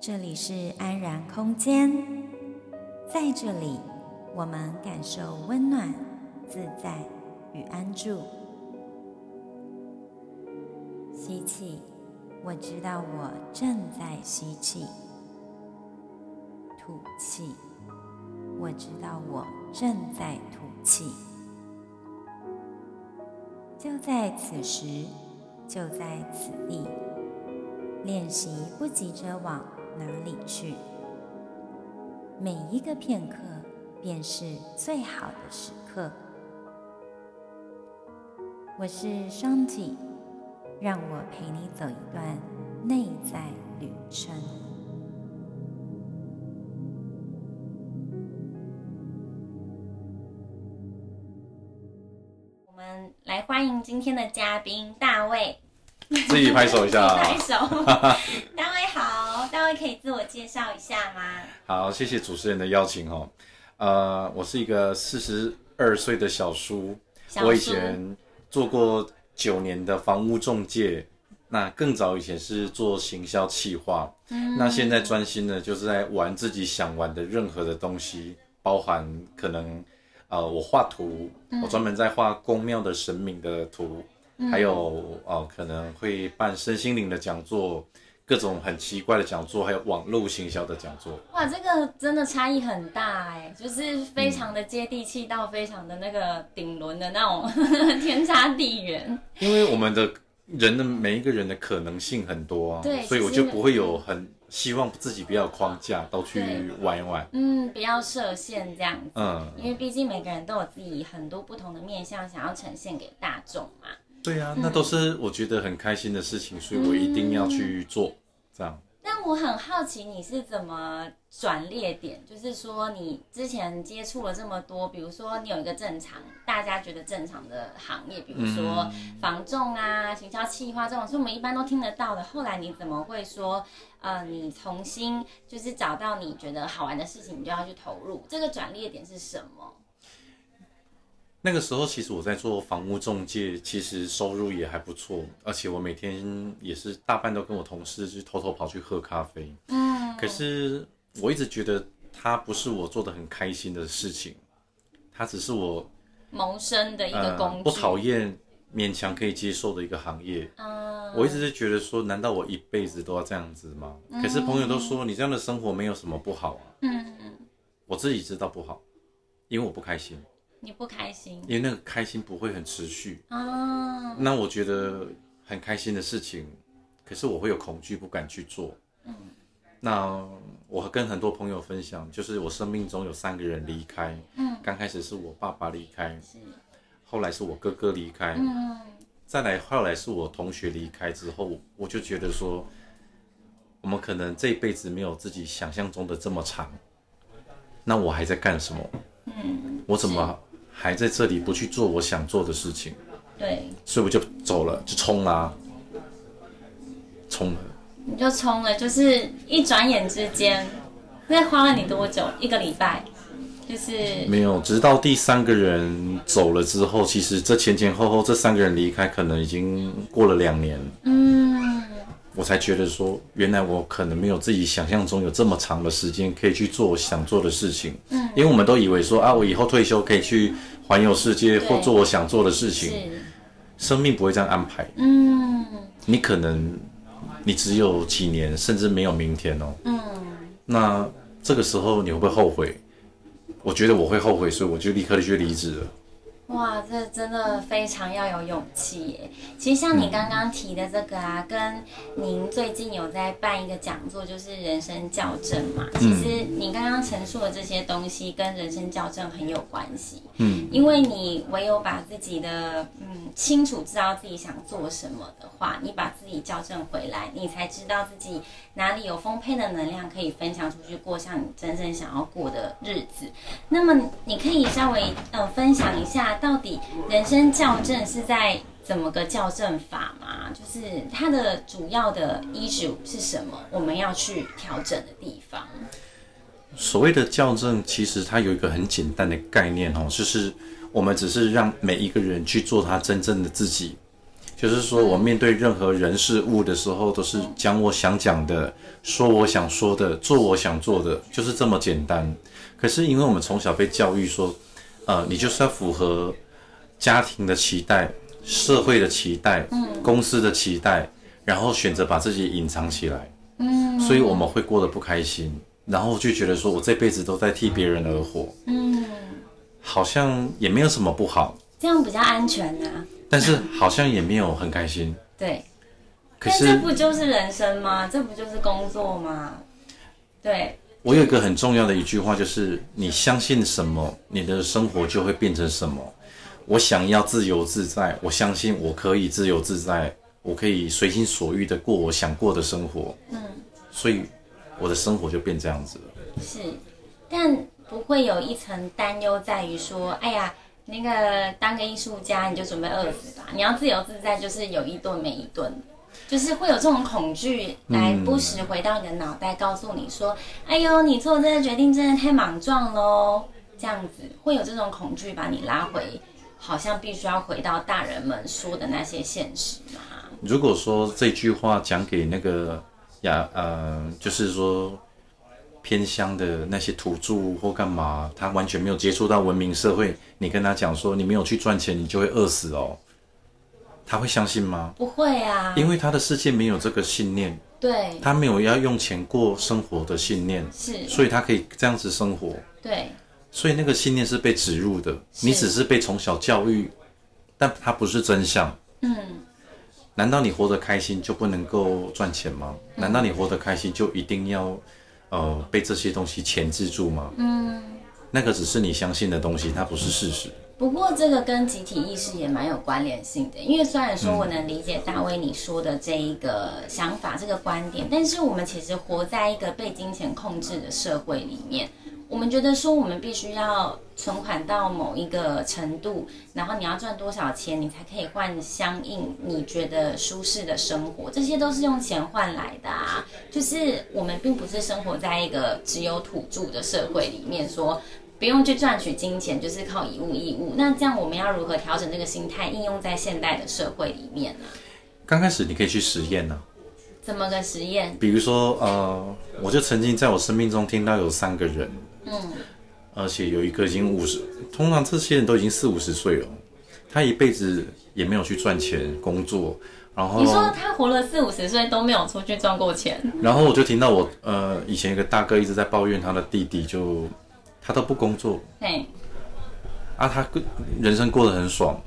这里是安然空间，在这里，我们感受温暖、自在与安住。吸气，我知道我正在吸气；吐气，我知道我正在吐气。就在此时，就在此地，练习不急着往哪里去？每一个片刻便是最好的时刻。我是双体，让我陪你走一段内在旅程。欢迎今天的嘉宾大卫，自己拍手一下，拍手。大卫好。大卫可以自我介绍一下吗？好，谢谢主持人的邀请哦。呃，我是一个四十二岁的小叔，小，我以前做过九年的房屋中介，那更早以前是做行销企划，嗯，那现在专心的就是在玩自己想玩的任何的东西，包含可能呃，我画图，嗯，我专门在画宫庙的神明的图，嗯，还有哦，呃，可能会办身心灵的讲座。各种很奇怪的讲座，还有网络行销的讲座。哇，这个真的差异很大哎，就是非常的接地气，到非常的那个顶轮的那种、嗯、天差地远。因为我们的人的每一个人的可能性很多啊，对，所以我就不会有很希望自己不要框架，都去玩一玩。嗯，不要设限这样子。嗯，因为毕竟每个人都有自己很多不同的面向，想要呈现给大众嘛。对啊，那都是我觉得很开心的事情，嗯、所以我一定要去做这样。但我很好奇，你是怎么转列点？就是说，你之前接触了这么多，比如说你有一个正常大家觉得正常的行业，比如说房仲啊、行销企划这种，是我们一般都听得到的。后来你怎么会说，呃，你重新就是找到你觉得好玩的事情，你就要去投入？这个转列点是什么？那个时候，其实我在做房屋中介，其实收入也还不错，而且我每天也是大半都跟我同事去偷偷跑去喝咖啡。嗯，可是我一直觉得它不是我做的很开心的事情，它只是我谋生的一个工具，呃、不讨厌、勉强可以接受的一个行业。嗯，我一直是觉得说，难道我一辈子都要这样子吗？嗯、可是朋友都说，你这样的生活没有什么不好啊。嗯嗯，我自己知道不好，因为我不开心。你不开心，因为那个开心不会很持续哦。那我觉得很开心的事情，可是我会有恐惧，不敢去做。嗯。那我跟很多朋友分享，就是我生命中有三个人离开。嗯。刚开始是我爸爸离开，是。后来是我哥哥离开，嗯。再来后来是我同学离开之后，我就觉得说，我们可能这一辈子没有自己想象中的这么长。那我还在干什么？嗯。我怎么？还在这里不去做我想做的事情，对，所以我就走了，就冲啦，冲了，你就冲了，就是一转眼之间，那花了你多久？一个礼拜，就是没有，直到第三个人走了之后，其实这前前后后这三个人离开，可能已经过了两年，嗯，我才觉得说，原来我可能没有自己想象中有这么长的时间可以去做我想做的事情，嗯，因为我们都以为说啊，我以后退休可以去。环游世界或做我想做的事情，生命不会这样安排。嗯，你可能你只有几年，甚至没有明天哦。嗯，那这个时候你会不会后悔？我觉得我会后悔，所以我就立刻去离职了。哇，这真的非常要有勇气耶！其实像你刚刚提的这个啊，跟您最近有在办一个讲座，就是人生校正嘛。其实你刚刚陈述的这些东西跟人生校正很有关系。嗯，因为你唯有把自己的嗯清楚知道自己想做什么的话，你把自己校正回来，你才知道自己哪里有丰沛的能量可以分享出去，过上你真正想要过的日子。那么你可以稍微呃分享一下。到底人生校正是在怎么个校正法吗？就是它的主要的依据是什么？我们要去调整的地方。所谓的校正，其实它有一个很简单的概念哦，就是我们只是让每一个人去做他真正的自己。就是说我面对任何人事物的时候，都是讲我想讲的，说我想说的，做我想做的，就是这么简单。可是因为我们从小被教育说，呃，你就是要符合家庭的期待、社会的期待、公司的期待，然后选择把自己隐藏起来。嗯，所以我们会过得不开心，然后就觉得说我这辈子都在替别人而活。嗯，好像也没有什么不好，这样比较安全啊。但是好像也没有很开心。对，可是这不就是人生吗？这不就是工作吗？对。我有一个很重要的一句话，就是你相信什么，你的生活就会变成什么。我想要自由自在，我相信我可以自由自在，我可以随心所欲的过我想过的生活。嗯，所以我的生活就变这样子了。是，但不会有一层担忧在于说，哎呀。那个当个艺术家，你就准备饿死吧。你要自由自在，就是有一顿没一顿，就是会有这种恐惧来不时回到你的脑袋，告诉你说：“哎呦，你做这个决定真的太莽撞喽。”这样子会有这种恐惧把你拉回，好像必须要回到大人们说的那些现实嘛。如果说这句话讲给那个呀，呃，就是说。偏乡的那些土著或干嘛，他完全没有接触到文明社会。你跟他讲说，你没有去赚钱，你就会饿死哦，他会相信吗？不会啊，因为他的世界没有这个信念。对，他没有要用钱过生活的信念，是，所以他可以这样子生活。对，所以那个信念是被植入的，你只是被从小教育，但它不是真相。嗯，难道你活得开心就不能够赚钱吗？嗯，难道你活得开心就一定要？呃，被这些东西钳制住吗？嗯，那个只是你相信的东西，它不是事实。不过这个跟集体意识也蛮有关联性的，因为虽然说我能理解大卫你说的这一个想法、这个观点，但是我们其实活在一个被金钱控制的社会里面。我们觉得说，我们必须要存款到某一个程度，然后你要赚多少钱，你才可以换相应你觉得舒适的生活。这些都是用钱换来的啊。就是我们并不是生活在一个只有土著的社会里面，说不用去赚取金钱，就是靠以物易物。那这样我们要如何调整这个心态，应用在现代的社会里面呢？刚开始你可以去实验呢。怎么个实验？比如说，呃，我就曾经在我生命中听到有三个人。嗯，而且有一个已经五十，通常这些人都已经四五十岁了，他一辈子也没有去赚钱工作，然后你说他活了四五十岁都没有出去赚过钱，然后我就听到我呃以前一个大哥一直在抱怨他的弟弟就，就他都不工作，嘿，啊他人生过得很爽，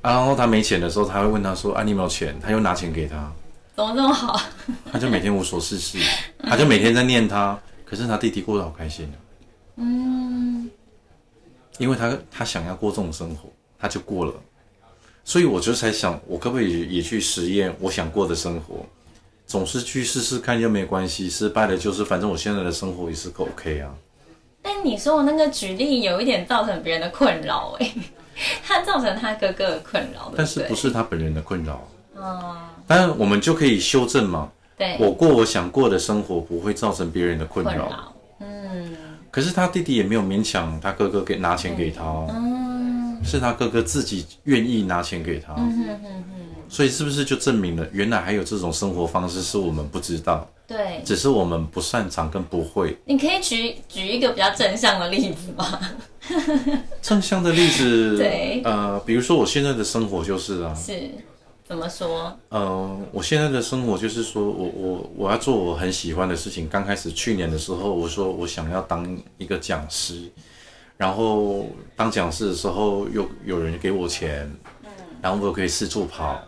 啊，然后他没钱的时候他会问他说啊你有没有钱，他又拿钱给他，怎么这么好？他就每天无所事事，他就每天在念他。可是他弟弟过得好开心。啊，嗯，因为他他想要过这种生活，他就过了，所以我就在想，我可不可以也去实验我想过的生活？总是去试试看又没关系，失败了就是反正我现在的生活也是个 OK 啊。但你说我那个举例有一点造成别人的困扰哎，他造成他哥哥的困扰，但是不是他本人的困扰？哦，当然我们就可以修正嘛。对，我过我想过的生活，不会造成别人的困扰。嗯，可是他弟弟也没有勉强他哥哥给拿钱给他，嗯，是他哥哥自己愿意拿钱给他。嗯哼哼哼。所以是不是就证明了，原来还有这种生活方式是我们不知道？对，只是我们不擅长跟不会。你可以举举一个比较正向的例子吗？正向的例子，对，呃，比如说我现在的生活就是啊，是。怎么说？呃，我现在的生活就是说，我我我要做我很喜欢的事情。刚开始去年的时候，我说我想要当一个讲师，然后当讲师的时候又有人给我钱，嗯，然后我可以四处跑，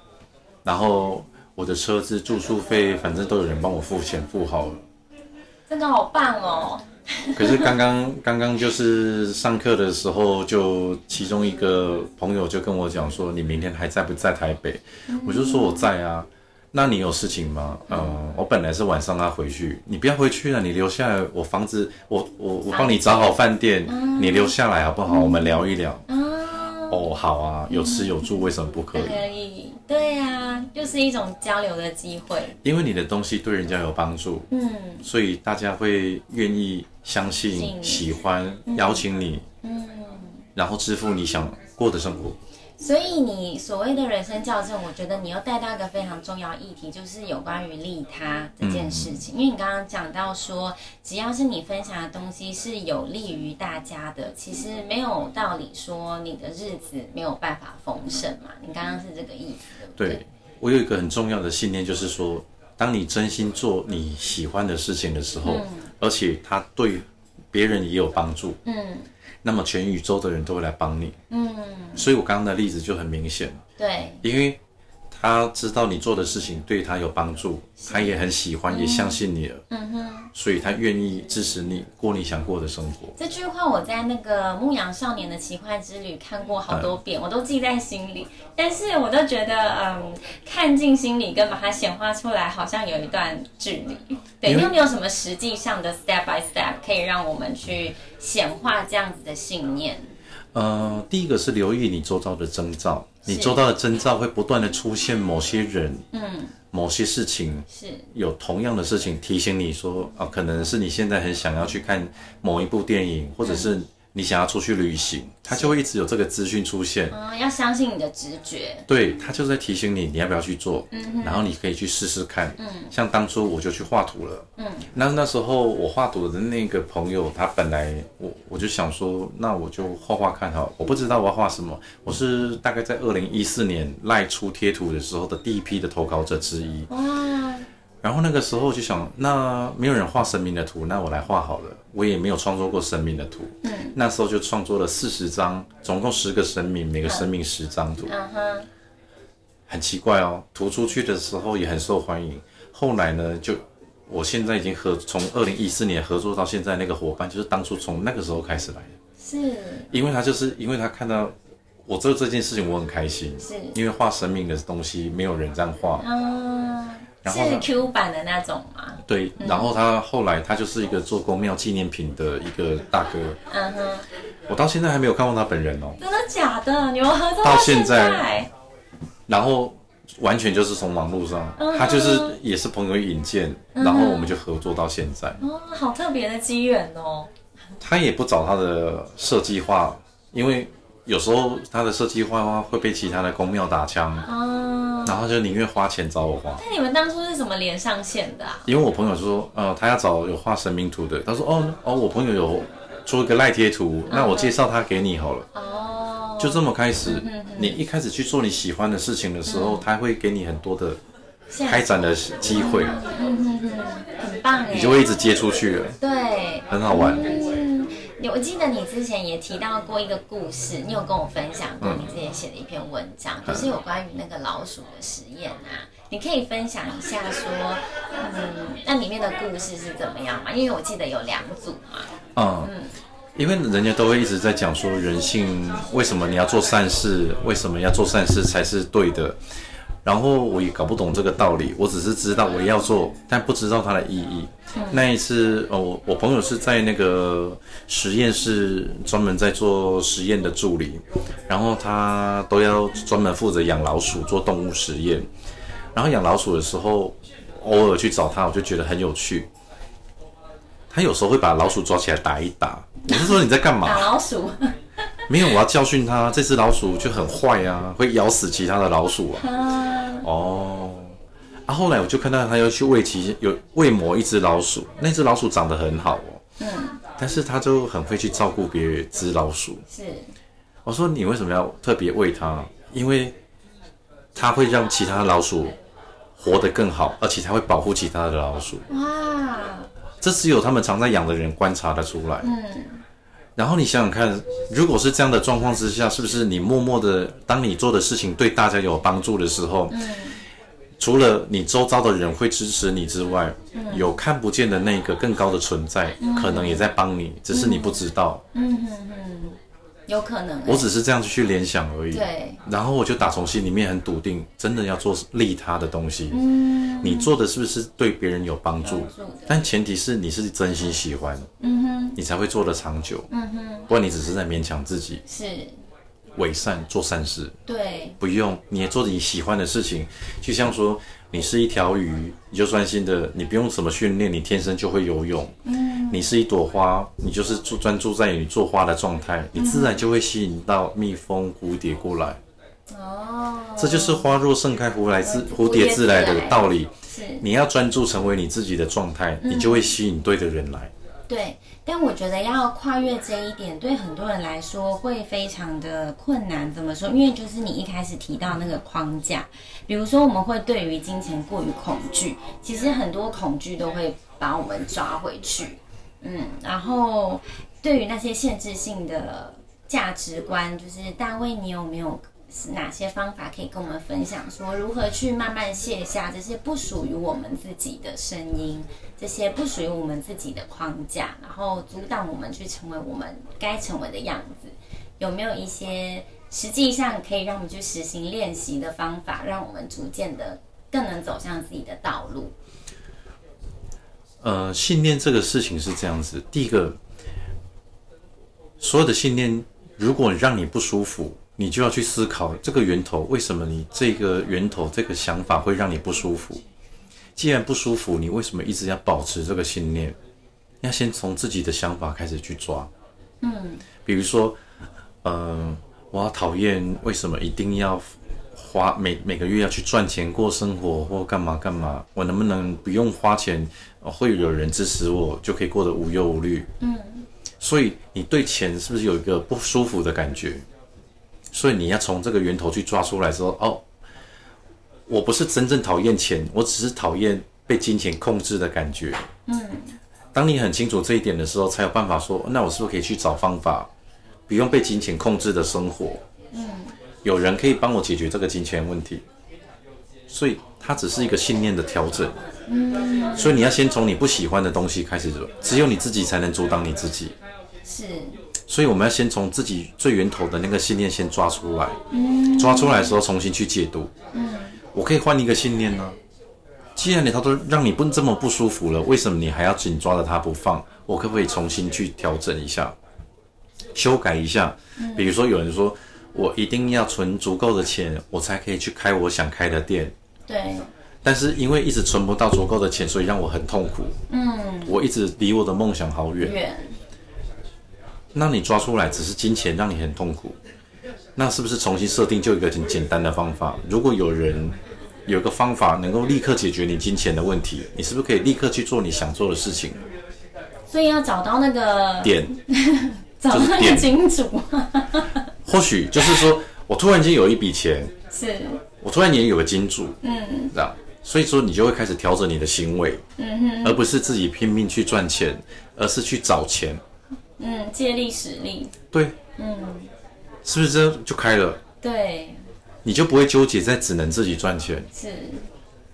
然后我的车子住宿费反正都有人帮我付钱付好了，真的好棒哦。可是刚刚刚刚就是上课的时候，就其中一个朋友就跟我讲说：“你明天还在不在台北？”我就说我在啊。那你有事情吗？嗯，我本来是晚上要回去，你不要回去了，你留下来，我房子我我我帮你找好饭店，你留下来好不好？我们聊一聊。哦，好啊，有吃有住，为什么不可以？可以，对呀，就是一种交流的机会。因为你的东西对人家有帮助，嗯，所以大家会愿意相信、喜欢、邀请你，嗯，然后支付你想过的生活。所以你所谓的人生校正，我觉得你又带到一个非常重要议题，就是有关于利他这件事情。嗯、因为你刚刚讲到说，只要是你分享的东西是有利于大家的，其实没有道理说你的日子没有办法丰盛嘛。你刚刚是这个意思，对不对？对，我有一个很重要的信念，就是说，当你真心做你喜欢的事情的时候，嗯、而且它对别人也有帮助，嗯。那么全宇宙的人都会来帮你，嗯，所以我刚刚的例子就很明显了，对，因为他知道你做的事情对他有帮助，他也很喜欢，嗯、也相信你了，嗯哼，所以他愿意支持你过你想过的生活。这句话我在那个《牧羊少年的奇幻之旅》看过好多遍，嗯、我都记在心里，但是我都觉得，嗯，看进心里跟把它显化出来，好像有一段距离。对，你有没有什么实际上的 step by step 可以让我们去显化这样子的信念？呃，第一个是留意你周遭的征兆，是你周到的征兆会不断的出现某些人，嗯，某些事情是有同样的事情提醒你说，啊、呃，可能是你现在很想要去看某一部电影，或者是。你想要出去旅行，他就会一直有这个资讯出现。嗯，要相信你的直觉。对，他就在提醒你，你要不要去做？嗯，然后你可以去试试看。嗯，像当初我就去画图了。嗯，那那时候我画图的那个朋友，他本来我我就想说，那我就画画看哈。我不知道我要画什么，我是大概在二零一四年赖出贴图的时候的第一批的投稿者之一。哇。然后那个时候就想，那没有人画神明的图，那我来画好了。我也没有创作过神明的图，嗯，那时候就创作了四十张，总共十个神明，每个神明十张图。嗯哼，很奇怪哦，图出去的时候也很受欢迎。后来呢，就我现在已经合从二零一四年合作到现在那个伙伴，就是当初从那个时候开始来的。是，因为他就是因为他看到我做这件事情，我很开心。是，因为画神明的东西没有人这样画。嗯。是 Q 版的那种吗？对，然后他后来他就是一个做公庙纪念品的一个大哥。嗯哼，我到现在还没有看过他本人哦。真的假的？你们合作到现在？现在然后完全就是从网络上，嗯、他就是也是朋友引荐，嗯、然后我们就合作到现在。哦，好特别的机缘哦。他也不找他的设计画，因为。有时候他的设计画画会被其他的宫庙打枪，哦，然后就宁愿花钱找我画。那你们当初是怎么连上线的啊？因为我朋友说，呃，他要找有画神明图的，他说，哦哦，我朋友有出一个赖贴图，那我介绍他给你好了。哦，就这么开始，你一开始去做你喜欢的事情的时候，他会给你很多的开展的机会，嗯嗯嗯，很棒哎，你就会一直接出去了，对，很好玩。我记得你之前也提到过一个故事，你有跟我分享过你之前写的一篇文章，嗯、就是有关于那个老鼠的实验啊，你可以分享一下说，嗯，那里面的故事是怎么样嘛？因为我记得有两组嘛。嗯，嗯，因为人家都会一直在讲说人性，为什么你要做善事，为什么要做善事才是对的。然后我也搞不懂这个道理，我只是知道我要做，但不知道它的意义。嗯、那一次，哦，我我朋友是在那个实验室专门在做实验的助理，然后他都要专门负责养老鼠做动物实验。然后养老鼠的时候，偶尔去找他，我就觉得很有趣。他有时候会把老鼠抓起来打一打，我是说你在干嘛？打老鼠。没有，我要教训他。这只老鼠就很坏啊，会咬死其他的老鼠啊。啊哦，啊，后来我就看到他要去喂其有喂某一只老鼠，那只老鼠长得很好哦。嗯。但是它就很会去照顾别只老鼠。是。我说你为什么要特别喂它？因为它会让其他老鼠活得更好，而且它会保护其他的老鼠。哇。这只有他们常在养的人观察得出来。嗯。然后你想想看，如果是这样的状况之下，是不是你默默的，当你做的事情对大家有帮助的时候，嗯、除了你周遭的人会支持你之外，嗯、有看不见的那个更高的存在，嗯、可能也在帮你，只是你不知道。有可能，我只是这样子去联想而已。对，然后我就打从心里面很笃定，真的要做利他的东西。嗯，你做的是不是对别人有帮助？但前提是你是真心喜欢，嗯哼，你才会做得长久。嗯哼，不然你只是在勉强自己。是。伪善做善事，对，不用你也做你喜欢的事情，就像说你是一条鱼，你就专心的，你不用什么训练，你天生就会游泳。嗯，你是一朵花，你就是注专注在你做花的状态，你自然就会吸引到蜜蜂、蝴蝶过来。哦，这就是花若盛开，蝴来自蝴蝶自来的道理。是，你要专注成为你自己的状态，你就会吸引对的人来。对，但我觉得要跨越这一点，对很多人来说会非常的困难。怎么说？因为就是你一开始提到那个框架，比如说我们会对于金钱过于恐惧，其实很多恐惧都会把我们抓回去。嗯，然后对于那些限制性的价值观，就是大卫，你有没有？哪些方法可以跟我们分享？说如何去慢慢卸下这些不属于我们自己的声音，这些不属于我们自己的框架，然后阻挡我们去成为我们该成为的样子。有没有一些实际上可以让我们去实行练习的方法，让我们逐渐的更能走向自己的道路？呃，信念这个事情是这样子。第一个，所有的信念，如果让你不舒服。你就要去思考这个源头，为什么你这个源头这个想法会让你不舒服？既然不舒服，你为什么一直要保持这个信念？要先从自己的想法开始去抓。嗯，比如说，嗯、呃，我好讨厌为什么一定要花每每个月要去赚钱过生活或干嘛干嘛？我能不能不用花钱，会有人支持我就可以过得无忧无虑？嗯，所以你对钱是不是有一个不舒服的感觉？所以你要从这个源头去抓出来说，哦，我不是真正讨厌钱，我只是讨厌被金钱控制的感觉。嗯，当你很清楚这一点的时候，才有办法说，那我是不是可以去找方法，不用被金钱控制的生活？嗯，有人可以帮我解决这个金钱问题。所以它只是一个信念的调整。嗯，所以你要先从你不喜欢的东西开始做，只有你自己才能阻挡你自己。是。所以我们要先从自己最源头的那个信念先抓出来，嗯，抓出来的时候重新去解读，嗯，我可以换一个信念呢。既然你他都让你不这么不舒服了，为什么你还要紧抓着它不放？我可不可以重新去调整一下，修改一下？比如说有人说我一定要存足够的钱，我才可以去开我想开的店，对。但是因为一直存不到足够的钱，所以让我很痛苦，嗯，我一直离我的梦想好远。远那你抓出来只是金钱让你很痛苦，那是不是重新设定就一个很简单的方法？如果有人有个方法能够立刻解决你金钱的问题，你是不是可以立刻去做你想做的事情？所以要找到那个点，找到那个金主。或许就是说我突然间有一笔钱，是我突然间有个金主，嗯，这样，所以说你就会开始调整你的行为，嗯哼，而不是自己拼命去赚钱，而是去找钱。嗯，借力使力，对，嗯，是不是这就开了？对，你就不会纠结在只能自己赚钱。是，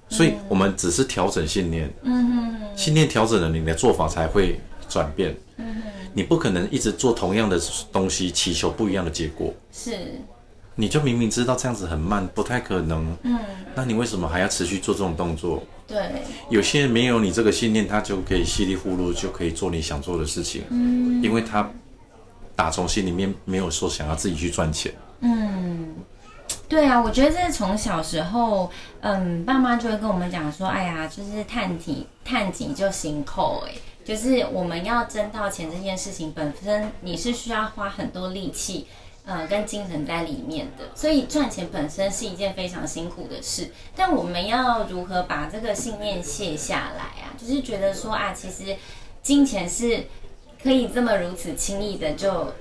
所以我们只是调整信念，嗯哼，信念调整了，你的做法才会转变。嗯哼，你不可能一直做同样的东西，祈求不一样的结果。是。你就明明知道这样子很慢，不太可能。嗯，那你为什么还要持续做这种动作？对，有些人没有你这个信念，他就可以稀里糊涂就可以做你想做的事情。嗯，因为他打从心里面没有说想要自己去赚钱。嗯，对啊，我觉得这是从小时候，嗯，爸妈就会跟我们讲说，哎呀，就是探底探底就行扣，哎，就是我们要挣到钱这件事情本身，你是需要花很多力气。呃，跟精神在里面的，所以赚钱本身是一件非常辛苦的事。但我们要如何把这个信念卸下来啊？就是觉得说啊，其实金钱是可以这么如此轻易的就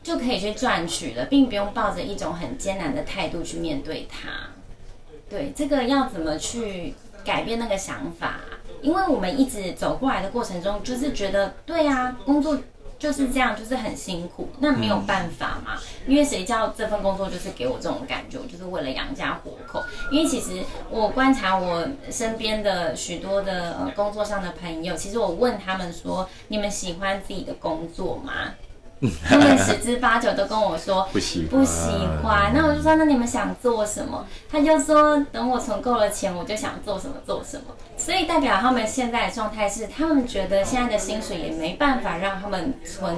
就可以去赚取了，并不用抱着一种很艰难的态度去面对它。对，这个要怎么去改变那个想法？因为我们一直走过来的过程中，就是觉得对啊，工作。就是这样，就是很辛苦，那没有办法嘛。因为谁叫这份工作就是给我这种感觉，就是为了养家活口。因为其实我观察我身边的许多的呃工作上的朋友，其实我问他们说：“你们喜欢自己的工作吗？”他们十之八九都跟我说不喜不喜欢。那我就说，那你们想做什么？他就说，等我存够了钱，我就想做什么做什么。所以代表他们现在的状态是，他们觉得现在的薪水也没办法让他们存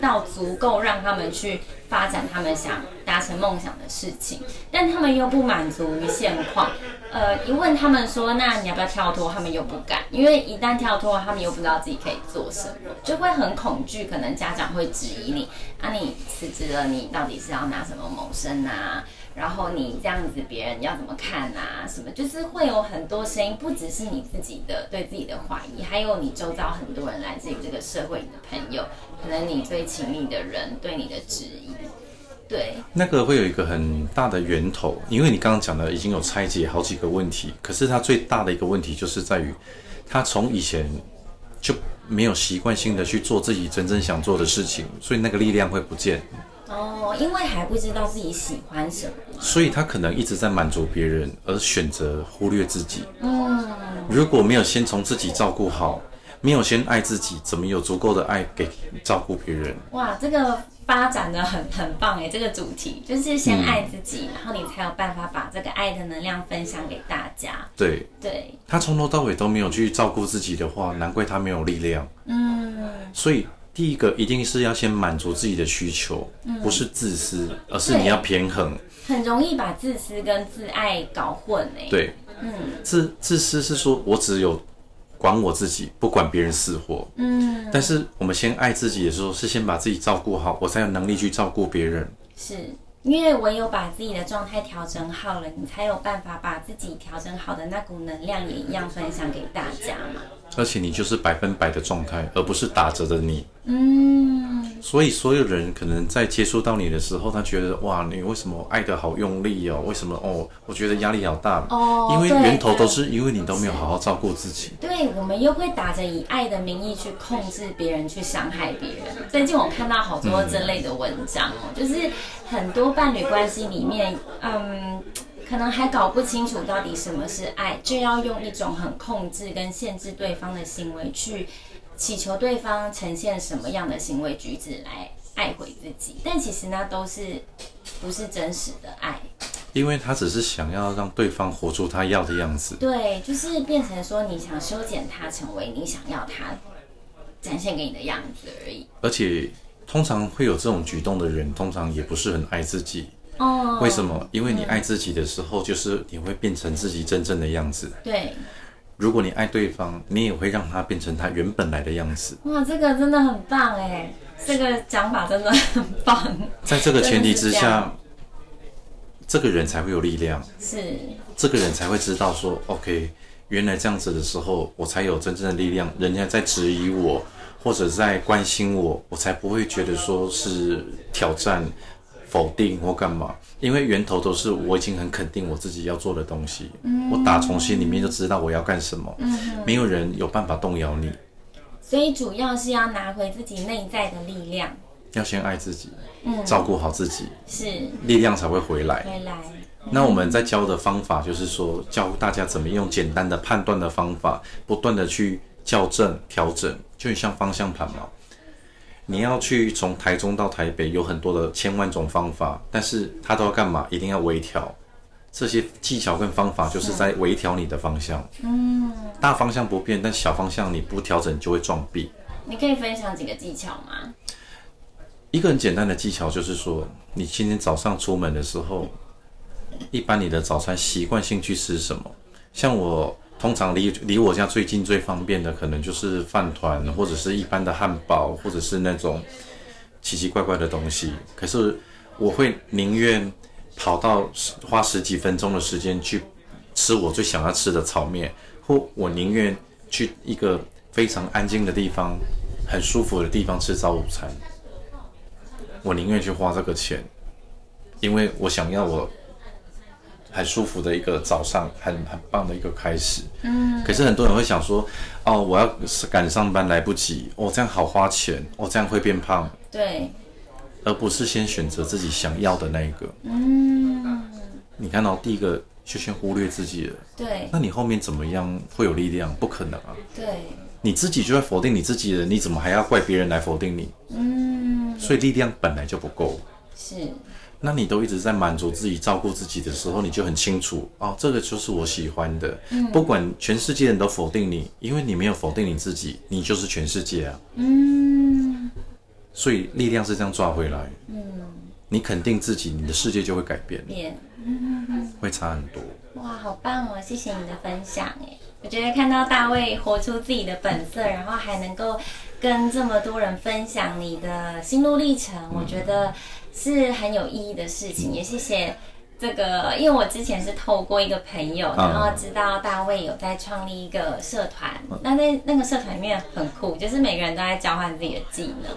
到足够，让他们去发展他们想达成梦想的事情，但他们又不满足于现况。呃，一问他们说，那你要不要跳脱？他们又不敢，因为一旦跳脱，他们又不知道自己可以做什么，就会很恐惧。可能家长会质疑你：啊，你辞职了，你到底是要拿什么谋生啊？然后你这样子别人要怎么看啊？什么就是会有很多声音，不只是你自己的对自己的怀疑，还有你周遭很多人来自于这个社会，你的朋友，可能你最亲密的人对你的质疑。对，那个会有一个很大的源头，因为你刚刚讲的已经有拆解好几个问题，可是它最大的一个问题就是在于，他从以前就没有习惯性的去做自己真正想做的事情，所以那个力量会不见。哦，因为还不知道自己喜欢什么，所以他可能一直在满足别人，而选择忽略自己。嗯，如果没有先从自己照顾好，没有先爱自己，怎么有足够的爱给照顾别人？哇，这个。发展的很很棒哎，这个主题就是先爱自己，嗯，然后你才有办法把这个爱的能量分享给大家。对对，他从头到尾都没有去照顾自己的话，难怪他没有力量。嗯，所以第一个一定是要先满足自己的需求，嗯，不是自私，而是你要平衡。很容易把自私跟自爱搞混哎。对，嗯，自自私是说我只有。管我自己，不管别人死活。嗯，但是我们先爱自己的时候，是先把自己照顾好，我才有能力去照顾别人。是因为唯有把自己的状态调整好了，你才有办法把自己调整好的那股能量也一样分享给大家嘛。而且你就是百分百的状态，而不是打折的你。嗯。所以所有人可能在接触到你的时候，他觉得哇，你为什么爱的好用力哦？为什么哦？我觉得压力好大哦。因为源头都是因为你都没有好好照顾自己。对，我们又会打着以爱的名义去控制别人，去伤害别人。最近我看到好多这类的文章哦，嗯，就是很多伴侣关系里面，嗯，可能还搞不清楚到底什么是爱，就要用一种很控制跟限制对方的行为去。祈求对方呈现什么样的行为举止来爱回自己，但其实那都是不是真实的爱，因为他只是想要让对方活出他要的样子。对，就是变成说你想修剪他成为你想要他展现给你的样子而已。而且通常会有这种举动的人，通常也不是很爱自己。哦，为什么？因为你爱自己的时候，就是你会变成自己真正的样子。对。如果你爱对方，你也会让他变成他原本来的样子。哇，这个真的很棒哎，这个讲法真的很棒。在这个前提之下，这个人才会有力量。是，这个人才会知道说，OK，原来这样子的时候，我才有真正的力量。人家在质疑我，或者在关心我，我才不会觉得说是挑战。否定或干嘛？因为源头都是我已经很肯定我自己要做的东西，嗯、我打从心里面就知道我要干什么，嗯，没有人有办法动摇你。所以主要是要拿回自己内在的力量，要先爱自己，嗯，照顾好自己，是力量才会回来。回来。那我们在教的方法就是说，教大家怎么用简单的判断的方法，不断的去校正调整，就很像方向盘嘛。你要去从台中到台北，有很多的千万种方法，但是它都要干嘛？一定要微调。这些技巧跟方法就是在微调你的方向。嗯，大方向不变，但小方向你不调整就会撞壁。你可以分享几个技巧吗？一个很简单的技巧就是说，你今天早上出门的时候，一般你的早餐习惯性去吃什么？像我。通常离离我家最近最方便的，可能就是饭团，或者是一般的汉堡，或者是那种奇奇怪怪的东西。可是我会宁愿跑到花十几分钟的时间去吃我最想要吃的炒面，或我宁愿去一个非常安静的地方，很舒服的地方吃早午餐。我宁愿去花这个钱，因为我想要我。很舒服的一个早上，很很棒的一个开始。嗯，可是很多人会想说，哦，我要赶上班来不及，哦，这样好花钱，哦，这样会变胖。对，而不是先选择自己想要的那一个。嗯，你看到第一个就先忽略自己了。对，那你后面怎么样会有力量？不可能啊。对，你自己就在否定你自己了，你怎么还要怪别人来否定你？嗯，所以力量本来就不够。是。那你都一直在满足自己、照顾自己的时候，你就很清楚哦，这个就是我喜欢的。嗯，不管全世界人都否定你，因为你没有否定你自己，你就是全世界啊。嗯，所以力量是这样抓回来。嗯，你肯定自己，你的世界就会改变。变，嗯，会差很多。哇，好棒哦！谢谢你的分享，哎，我觉得看到大卫活出自己的本色，然后还能够跟这么多人分享你的心路历程，嗯，我觉得。是很有意义的事情，也谢谢这个，因为我之前是透过一个朋友，然后知道大卫有在创立一个社团，那那那个社团里面很酷，就是每个人都在交换自己的技能，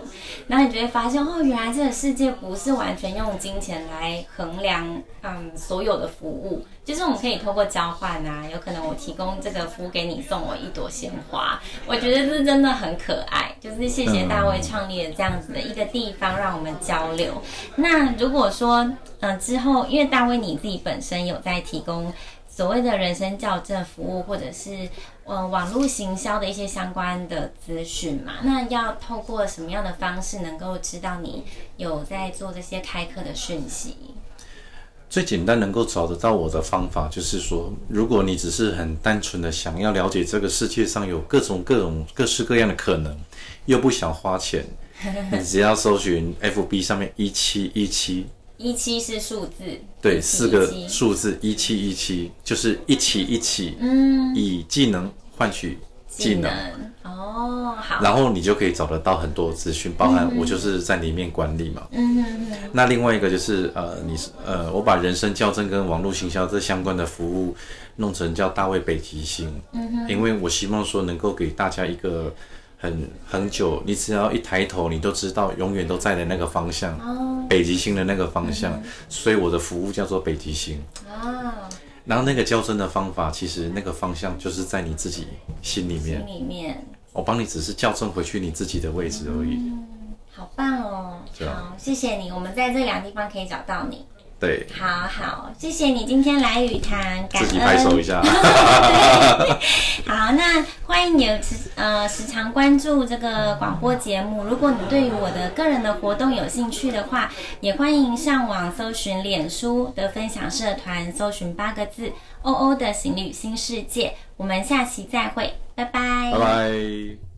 然后你就会发现哦，原来这个世界不是完全用金钱来衡量，嗯，所有的服务，就是我们可以透过交换啊，有可能我提供这个服务给你，送我一朵鲜花，我觉得这真的很可爱，就是谢谢大卫创立了这样子的一个地方，让我们交流。那如果说，嗯，之后因为大卫你自己本身有在提供所谓的人生校正服务，或者是嗯网络行销的一些相关的资讯嘛，那要透过什么样的方式能够知道你有在做这些开课的讯息？最简单能够找得到我的方法，就是说，如果你只是很单纯的想要了解这个世界上有各种各种各式各样的可能，又不想花钱，你只要搜寻 FB 上面一七一七。一七是数字，对，四个数字一七一七就是一起一起，嗯，以技能换取技能，哦，好，然后你就可以找得到很多资讯，包含我就是在里面管理嘛，嗯那另外一个就是呃，你是呃，我把人生校正跟网络行销这相关的服务弄成叫大卫北极星，嗯哼，因为我希望说能够给大家一个。很很久，你只要一抬头，你都知道永远都在的那个方向，哦、北极星的那个方向，嗯、所以我的服务叫做北极星。哦、然后那个校正的方法，其实那个方向就是在你自己心里面。心里面，我帮你只是校正回去你自己的位置而已。嗯，好棒哦！好，谢谢你，我们在这两个地方可以找到你。对，好好，谢谢你今天来语坛，感恩。自己拍手一下。好，那欢迎你时呃时常关注这个广播节目。如果你对于我的个人的活动有兴趣的话，也欢迎上网搜寻脸书的分享社团，搜寻八个字“欧欧的行旅新世界”。我们下期再会，拜拜。拜拜。